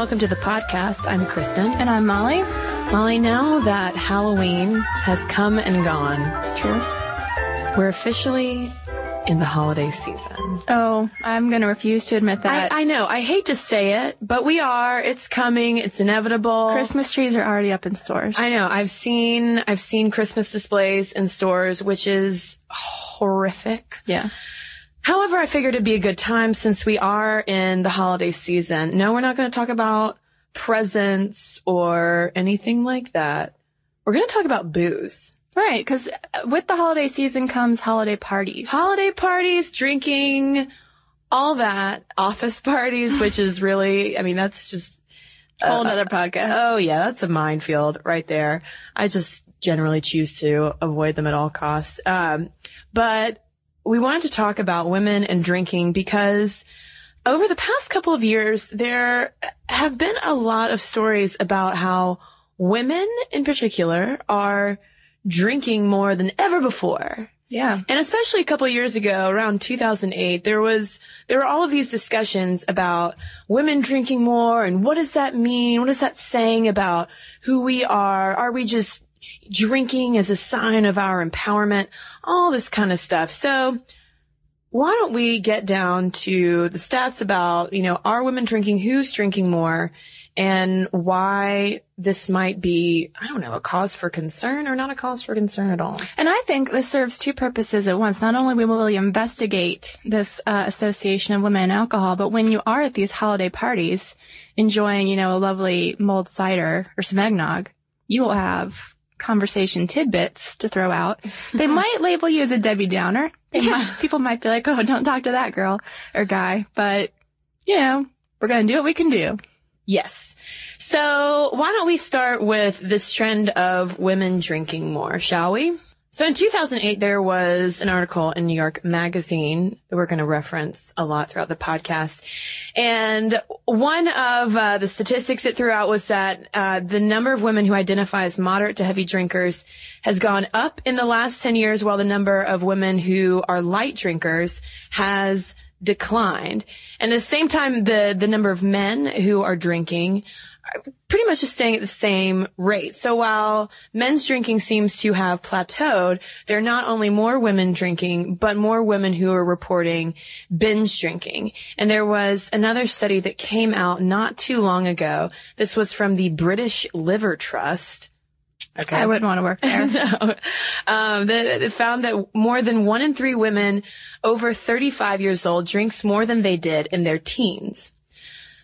welcome to the podcast. I'm Kristen. And I'm Molly. Molly, now that Halloween has come and gone, True. we're officially in the holiday season. Oh, I'm going to refuse to admit that. I, I know. I hate to say it, but we are. It's coming. It's inevitable. Christmas trees are already up in stores. I know. I've seen I've seen Christmas displays in stores, which is horrific. yeah. However, I figured it'd be a good time since we are in the holiday season. No, we're not going to talk about presents or anything like that. We're going to talk about booze. Right, because with the holiday season comes holiday parties. Holiday parties, drinking, all that. Office parties, which is really, I mean, that's just a Whole nother podcast. Oh yeah, that's a minefield right there. I just generally choose to avoid them at all costs. Um, but we wanted to talk about women and drinking because over the past couple of years, there have been a lot of stories about how women in particular are drinking more than ever before. yeah. And especially a couple of years ago, around 2008, there was, there were all of these discussions about women drinking more and what does that mean? What is that saying about who we are? Are we just drinking as a sign of our empowerment? All this kind of stuff. So why don't we get down to the stats about, you know, are women drinking? Who's drinking more? And why this might be, I don't know, a cause for concern or not a cause for concern at all. And I think this serves two purposes at once. Not only will we investigate this uh, association of women and alcohol, but when you are at these holiday parties enjoying, you know, a lovely mulled cider or some eggnog, you will have conversation tidbits to throw out. They might label you as a Debbie Downer. They might- people might be like, oh, don't talk to that girl or guy. But, you know, we're going to do what we can do. Yes. So why don't we start with this trend of women drinking more, shall we? So in 2008, there was an article in New York Magazine that we're going to reference a lot throughout the podcast. And one of uh, the statistics it threw out was that uh, the number of women who identify as moderate to heavy drinkers has gone up in the last 10 years, while the number of women who are light drinkers has declined. And at the same time, the, the number of men who are drinking pretty much just staying at the same rate. So while men's drinking seems to have plateaued, there are not only more women drinking, but more women who are reporting binge drinking. And there was another study that came out not too long ago. This was from the British Liver Trust. Okay. I wouldn't want to work there. no. Um, that that found that more than one in three women over 35 years old drinks more than they did in their teens.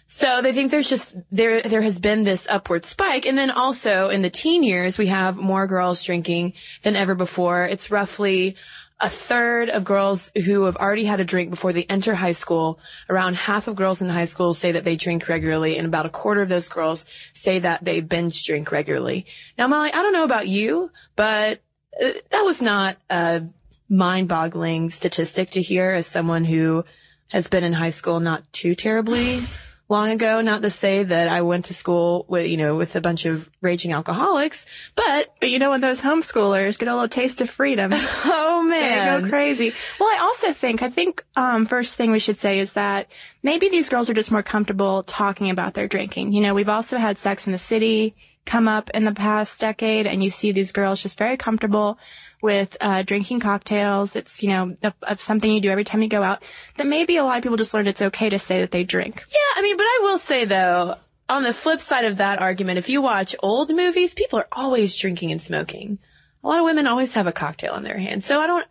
So they think there's just, there, there has been this upward spike. And then also in the teen years, we have more girls drinking than ever before. It's roughly a third of girls who have already had a drink before they enter high school. Around half of girls in high school say that they drink regularly, and about a quarter of those girls say that they binge drink regularly. Now, Molly, I don't know about you, but uh, that was not a mind-boggling statistic to hear as someone who has been in high school not too terribly long ago. Not to say that I went to school with, you know, with a bunch of raging alcoholics, but. But you know, when those homeschoolers get a little taste of freedom. oh man. They go crazy. Well, I also think, I think, um, first thing we should say is that maybe these girls are just more comfortable talking about their drinking. You know, we've also had Sex in the City come up in the past decade and you see these girls just very comfortable with uh, drinking cocktails. It's you know a, a something you do every time you go out. That maybe a lot of people just learned it's okay to say that they drink. Yeah, I mean, but I will say though, on the flip side of that argument, if you watch old movies, people are always drinking and smoking. A lot of women always have a cocktail in their hand. So I don't.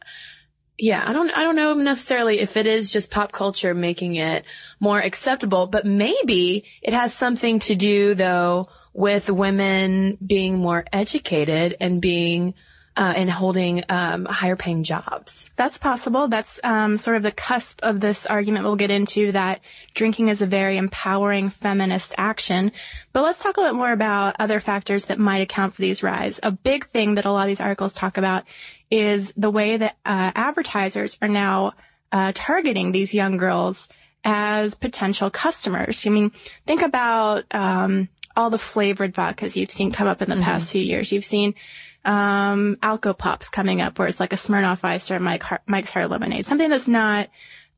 Yeah, I don't, I don't know necessarily if it is just pop culture making it more acceptable, but maybe it has something to do though with women being more educated and being uh, and holding um, higher paying jobs. That's possible. That's um, sort of the cusp of this argument we'll get into that drinking is a very empowering feminist action. But let's talk a little bit more about other factors that might account for these rise. A big thing that a lot of these articles talk about is the way that uh, advertisers are now uh, targeting these young girls as potential customers. I mean, think about um, all the flavored vodkas you've seen come up in the mm-hmm. past few years. You've seen um, alcopops coming up where it's like a Smirnoff Ice or Mike Mike's Hard Lemonade. Something that's not,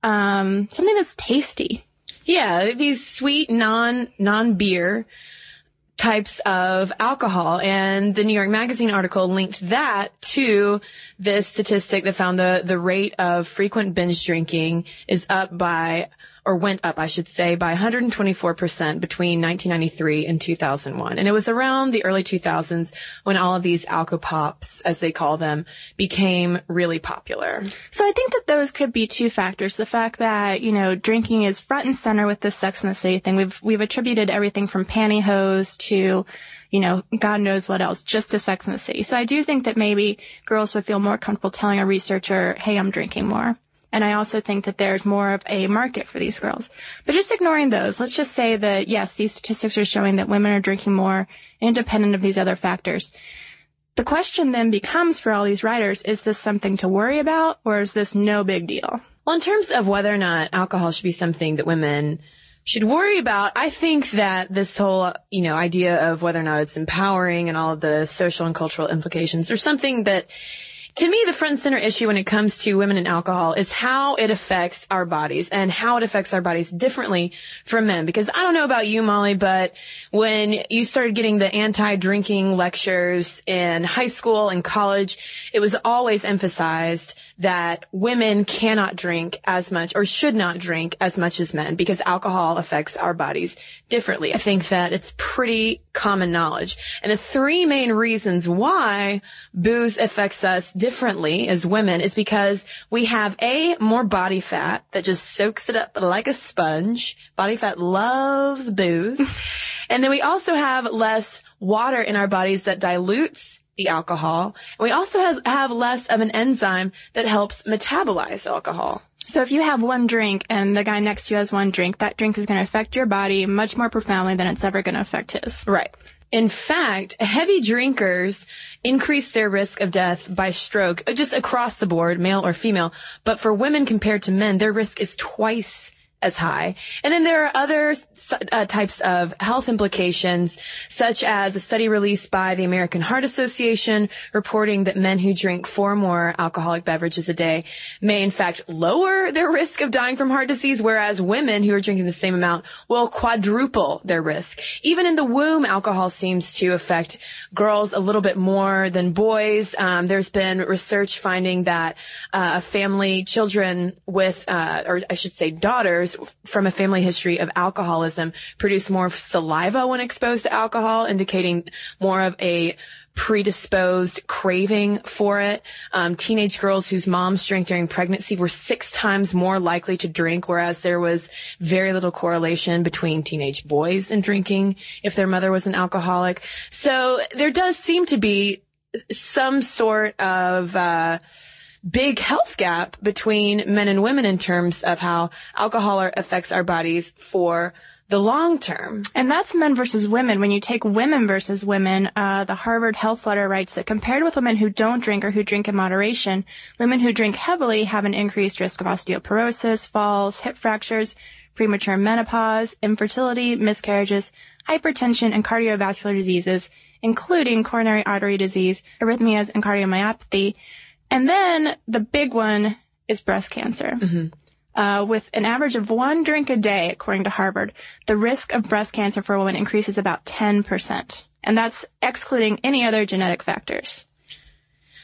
um, something that's tasty. Yeah, these sweet non, non-beer types of alcohol. And the New York Magazine article linked that to this statistic that found the, the rate of frequent binge drinking is up by or went up, I should say, by 124% between 1993 and 2001. And it was around the early 2000s when all of these alcopops, as they call them, became really popular. So I think that those could be two factors. The fact that, you know, drinking is front and center with this Sex and the City thing. We've, we've attributed everything from pantyhose to, you know, God knows what else, just to Sex in the City. So I do think that maybe girls would feel more comfortable telling a researcher, hey, I'm drinking more. And I also think that there's more of a market for these girls. But just ignoring those, let's just say that yes, these statistics are showing that women are drinking more independent of these other factors. The question then becomes for all these writers, is this something to worry about or is this no big deal? Well, in terms of whether or not alcohol should be something that women should worry about, I think that this whole, you know, idea of whether or not it's empowering and all of the social and cultural implications are something that to me, the front center issue when it comes to women and alcohol is how it affects our bodies and how it affects our bodies differently from men. Because I don't know about you, Molly, but when you started getting the anti-drinking lectures in high school and college, it was always emphasized that women cannot drink as much or should not drink as much as men because alcohol affects our bodies differently. I think that it's pretty common knowledge. And the three main reasons why booze affects us differently as women is because we have a more body fat that just soaks it up like a sponge. Body fat loves booze. and then we also have less water in our bodies that dilutes the alcohol. And we also have, have less of an enzyme that helps metabolize alcohol. So if you have one drink and the guy next to you has one drink, that drink is going to affect your body much more profoundly than it's ever going to affect his. Right. In fact, heavy drinkers increase their risk of death by stroke uh, just across the board, male or female. But for women compared to men, their risk is twice as high. And then there are other uh, types of health implications, such as a study released by the American Heart Association reporting that men who drink four more alcoholic beverages a day may in fact lower their risk of dying from heart disease, whereas women who are drinking the same amount will quadruple their risk. Even in the womb, alcohol seems to affect girls a little bit more than boys. Um, there's been research finding that uh, family, children with, uh, or I should say daughters, from a family history of alcoholism produce more saliva when exposed to alcohol, indicating more of a predisposed craving for it. Um, teenage girls whose moms drank during pregnancy were six times more likely to drink, whereas there was very little correlation between teenage boys and drinking if their mother was an alcoholic. So there does seem to be some sort of uh, big health gap between men and women in terms of how alcohol affects our bodies for the long term. And that's men versus women. When you take women versus women, uh, the Harvard Health Letter writes that compared with women who don't drink or who drink in moderation, women who drink heavily have an increased risk of osteoporosis, falls, hip fractures, premature menopause, infertility, miscarriages, hypertension, and cardiovascular diseases, including coronary artery disease, arrhythmias, and cardiomyopathy. And then the big one is breast cancer. Mm-hmm. Uh, with an average of one drink a day, according to Harvard, the risk of breast cancer for a woman increases about 10%. And that's excluding any other genetic factors.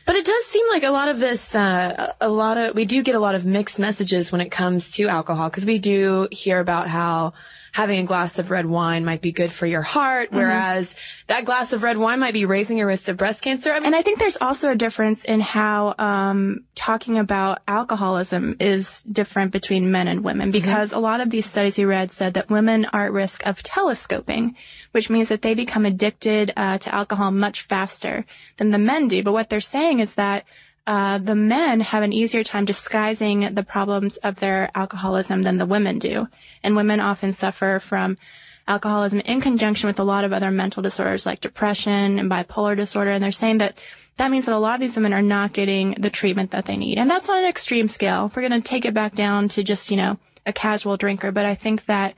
But it does seem like a lot of this, uh, a lot of, we do get a lot of mixed messages when it comes to alcohol because we do hear about how having a glass of red wine might be good for your heart, mm-hmm. whereas that glass of red wine might be raising your risk of breast cancer. I mean, and I think there's also a difference in how um, talking about alcoholism is different between men and women mm-hmm. because mm-hmm. a lot of these studies we read said that women are at risk of telescoping, which means that they become addicted uh, to alcohol much faster than the men do. But what they're saying is that uh, the men have an easier time disguising the problems of their alcoholism than the women do. And women often suffer from alcoholism in conjunction with a lot of other mental disorders like depression and bipolar disorder. And they're saying that that means that a lot of these women are not getting the treatment that they need. And that's on an extreme scale. We're going to take it back down to just, you know, a casual drinker. But I think that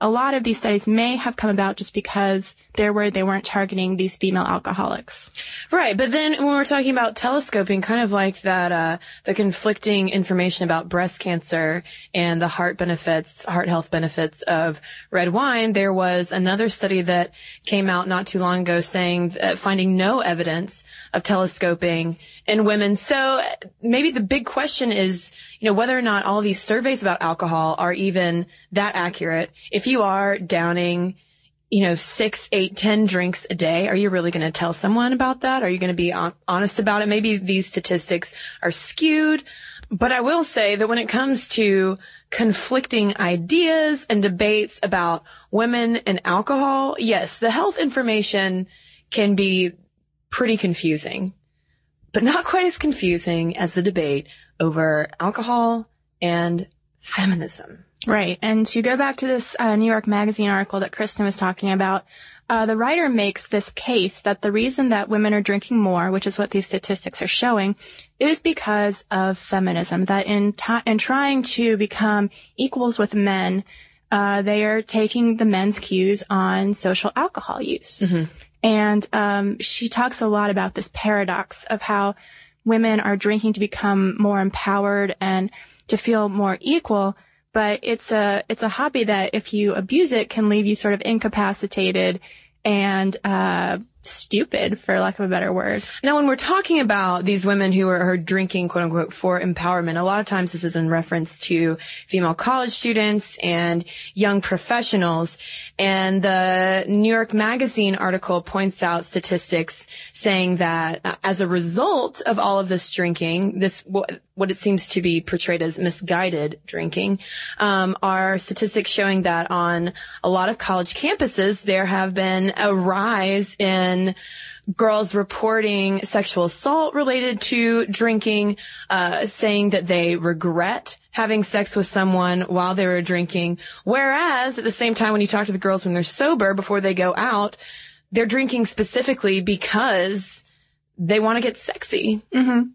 a lot of these studies may have come about just because they're where they weren't targeting these female alcoholics. Right. But then when we're talking about telescoping, kind of like that, uh, the conflicting information about breast cancer and the heart benefits, heart health benefits of red wine, there was another study that came out not too long ago saying that finding no evidence of telescoping in women. So maybe the big question is, you know, whether or not all these surveys about alcohol are even that accurate. If you are downing, you know, six, eight, ten drinks a day, are you really going to tell someone about that? Are you going to be honest about it? Maybe these statistics are skewed, but I will say that when it comes to conflicting ideas and debates about women and alcohol, yes, the health information can be pretty confusing, but not quite as confusing as the debate over alcohol and feminism. Right. And to go back to this uh, New York Magazine article that Kristen was talking about, uh, the writer makes this case that the reason that women are drinking more, which is what these statistics are showing, is because of feminism. That in t- in trying to become equals with men, uh, they are taking the men's cues on social alcohol use. Mm-hmm. And um, she talks a lot about this paradox of how women are drinking to become more empowered and to feel more equal. But it's a, it's a hobby that if you abuse it can leave you sort of incapacitated and, uh, stupid for lack of a better word. Now, when we're talking about these women who are, are, drinking quote unquote for empowerment, a lot of times this is in reference to female college students and young professionals. And the New York Magazine article points out statistics saying that uh, as a result of all of this drinking, this, what it seems to be portrayed as misguided drinking, um, are statistics showing that on a lot of college campuses, there have been a rise in girls reporting sexual assault related to drinking, uh, saying that they regret having sex with someone while they were drinking. Whereas at the same time, when you talk to the girls when they're sober before they go out, they're drinking specifically because they want to get sexy. Mm-hmm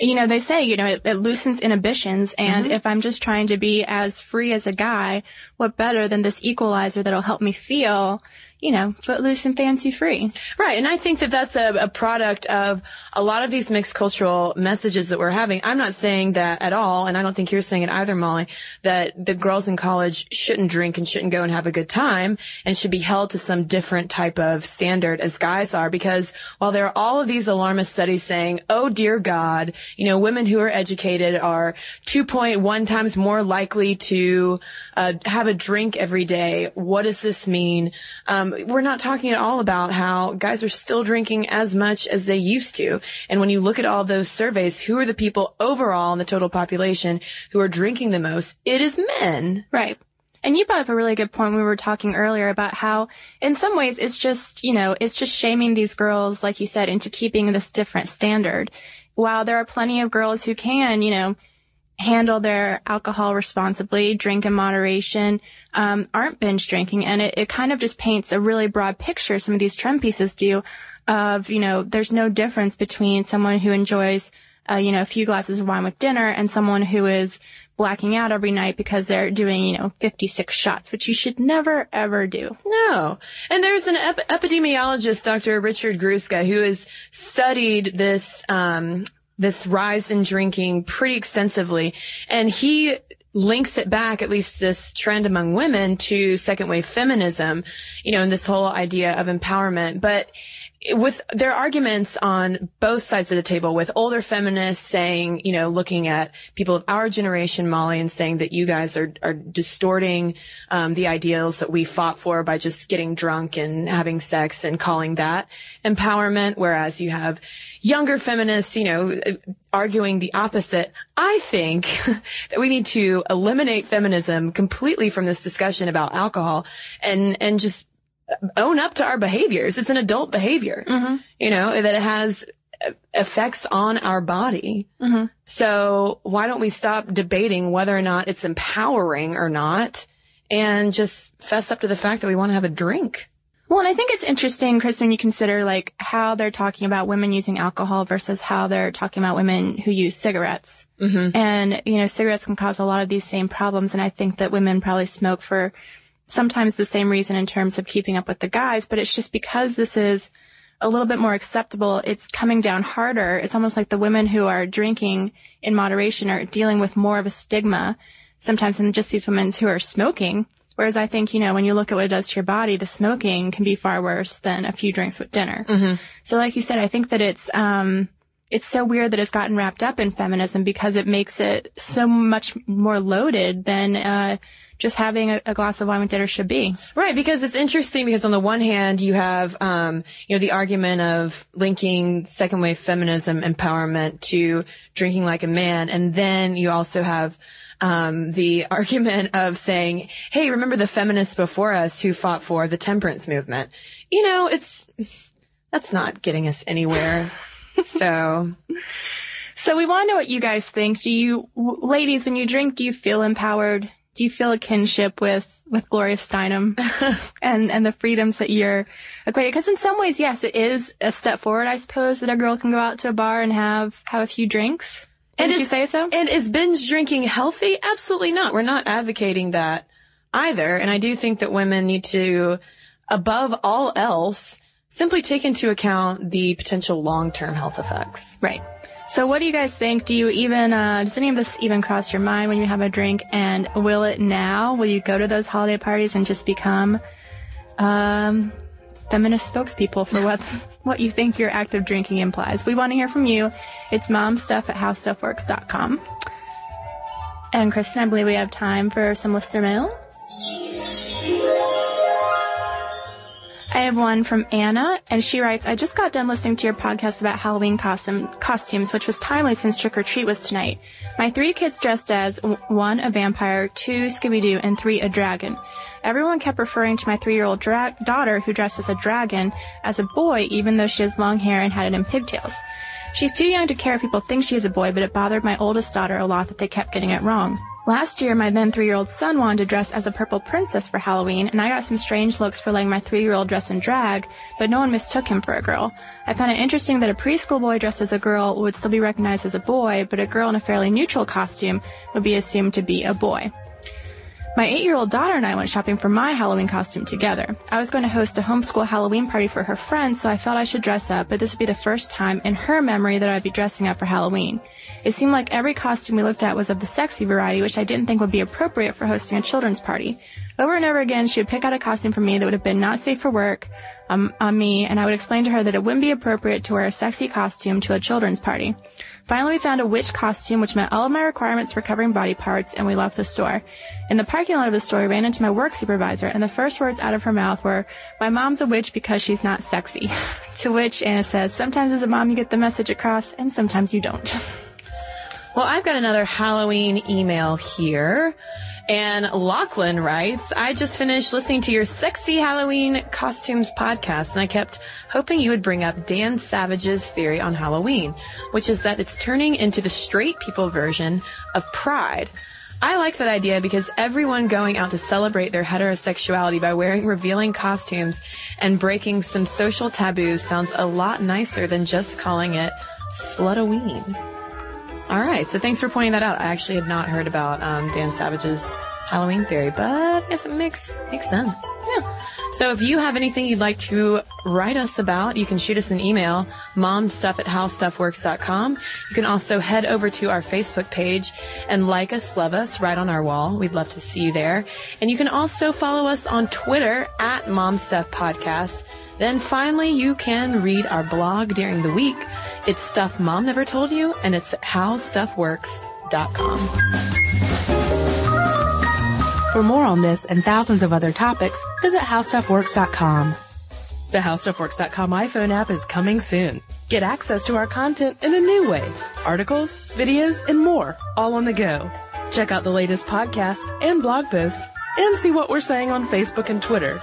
you know, they say, you know, it, it loosens inhibitions. And mm-hmm. if I'm just trying to be as free as a guy, what better than this equalizer that'll help me feel, you know, footloose and fancy free. Right. And I think that that's a, a, product of a lot of these mixed cultural messages that we're having. I'm not saying that at all. And I don't think you're saying it either, Molly, that the girls in college shouldn't drink and shouldn't go and have a good time and should be held to some different type of standard as guys are. Because while there are all of these alarmist studies saying, oh dear God, you know, women who are educated are 2.1 times more likely to uh, have a drink every day. What does this mean? Um, we're not talking at all about how guys are still drinking as much as they used to. And when you look at all those surveys, who are the people overall in the total population who are drinking the most? It is men. Right. And you brought up a really good point. We were talking earlier about how in some ways it's just, you know, it's just shaming these girls, like you said, into keeping this different standard. while there are plenty of girls who can, you know, handle their alcohol responsibly, drink in moderation, um, aren't binge drinking. And it, it kind of just paints a really broad picture, some of these trend pieces do, of, you know, there's no difference between someone who enjoys, uh, you know, a few glasses of wine with dinner and someone who is blacking out every night because they're doing, you know, 56 shots, which you should never ever do. No. And there's an ep- epidemiologist, Dr. Richard Grucza, who has studied this, um, this rise in drinking pretty extensively. And he links it back, at least this trend among women to second wave feminism, you know, and this whole idea of empowerment. But with their arguments on both sides of the table with older feminists saying, you know, looking at people of our generation, Molly, and saying that you guys are, are distorting, um, the ideals that we fought for by just getting drunk and having sex and calling that empowerment. Whereas you have younger feminists, you know, arguing the opposite. I think that we need to eliminate feminism completely from this discussion about alcohol and, and just own up to our behaviors. It's an adult behavior, Mm-hmm. you know, that it has effects on our body. Mm-hmm. So why don't we stop debating whether or not it's empowering or not and just fess up to the fact that we want to have a drink? Well, and I think it's interesting, Chris, when you consider like how they're talking about women using alcohol versus how they're talking about women who use cigarettes. Mm-hmm. And, you know, cigarettes can cause a lot of these same problems. And I think that women probably smoke for sometimes the same reason in terms of keeping up with the guys, but it's just because this is a little bit more acceptable. It's coming down harder. It's almost like the women who are drinking in moderation are dealing with more of a stigma sometimes than just these women who are smoking. Whereas I think, you know, when you look at what it does to your body, the smoking can be far worse than a few drinks with dinner. Mm-hmm. So like you said, I think that it's, um, it's so weird that it's gotten wrapped up in feminism because it makes it so much more loaded than, uh, just having a, a glass of wine with dinner should be. Right, because it's interesting because on the one hand you have um, you know the argument of linking second wave feminism empowerment to drinking like a man, and then you also have um, the argument of saying, "Hey, remember the feminists before us who fought for the temperance movement?" You know, it's that's not getting us anywhere. so So we want to know what you guys think. Do you, ladies, when you drink, do you feel empowered? Do you feel a kinship with, with Gloria Steinem and, and the freedoms that you're equating? Because in some ways, yes, it is a step forward, I suppose, that a girl can go out to a bar and have, have a few drinks. And Did you say so? And is binge drinking healthy? Absolutely not. We're not advocating that either. And I do think that women need to, above all else, simply take into account the potential long-term health effects. Right. So what do you guys think? Do you even, uh, does any of this even cross your mind when you have a drink? And will it now? Will you go to those holiday parties and just become, um, feminist spokespeople for what, what you think your act of drinking implies? We want to hear from you. It's momstuff at howstuffworks.com. And Kristen, I believe we have time for some listener mail. I have one from Anna, and she writes, I just got done listening to your podcast about Halloween costume, costumes, which was timely since trick or treat was tonight. My three kids dressed as one, a vampire, two, Scooby-Doo, and three, a dragon. Everyone kept referring to my three-year-old dra- daughter who dressed as a dragon as a boy, even though she has long hair and had it in pigtails. She's too young to care if people think she is a boy, but it bothered my oldest daughter a lot that they kept getting it wrong. Last year, my then three-year-old son wanted to dress as a purple princess for Halloween, and I got some strange looks for letting my three-year-old dress in drag, but no one mistook him for a girl. I found it interesting that a preschool boy dressed as a girl would still be recognized as a boy, but a girl in a fairly neutral costume would be assumed to be a boy. My eight-year-old daughter and I went shopping for my Halloween costume together. I was going to host a homeschool Halloween party for her friends, so I felt I should dress up, but this would be the first time in her memory that I'd be dressing up for Halloween. It seemed like every costume we looked at was of the sexy variety, which I didn't think would be appropriate for hosting a children's party. Over and over again, she would pick out a costume for me that would have been not safe for work, um, on me, and I would explain to her that it wouldn't be appropriate to wear a sexy costume to a children's party. Finally, we found a witch costume which met all of my requirements for covering body parts, and we left the store. In the parking lot of the store, I ran into my work supervisor, and the first words out of her mouth were, my mom's a witch because she's not sexy. to which Anna says, sometimes as a mom you get the message across, and sometimes you don't. Well, I've got another Halloween email here. And Lachlan writes, I just finished listening to your sexy Halloween costumes podcast and I kept hoping you would bring up Dan Savage's theory on Halloween, which is that it's turning into the straight people version of pride. I like that idea because everyone going out to celebrate their heterosexuality by wearing revealing costumes and breaking some social taboos sounds a lot nicer than just calling it Slutoween. All right, so thanks for pointing that out. I actually had not heard about um, Dan Savage's Halloween theory, but I guess it makes makes sense. Yeah. So if you have anything you'd like to write us about, you can shoot us an email, momstuff at howstuffworks.com. You can also head over to our Facebook page and like us, love us right on our wall. We'd love to see you there. And you can also follow us on Twitter at momstuffpodcast. Then finally, you can read our blog during the week. It's stuff mom never told you, and it's howstuffworks.com. For more on this and thousands of other topics, visit howstuffworks.com. The HowStuffWorks.com iPhone app is coming soon. Get access to our content in a new way. Articles, videos, and more, all on the go. Check out the latest podcasts and blog posts, and see what we're saying on Facebook and Twitter.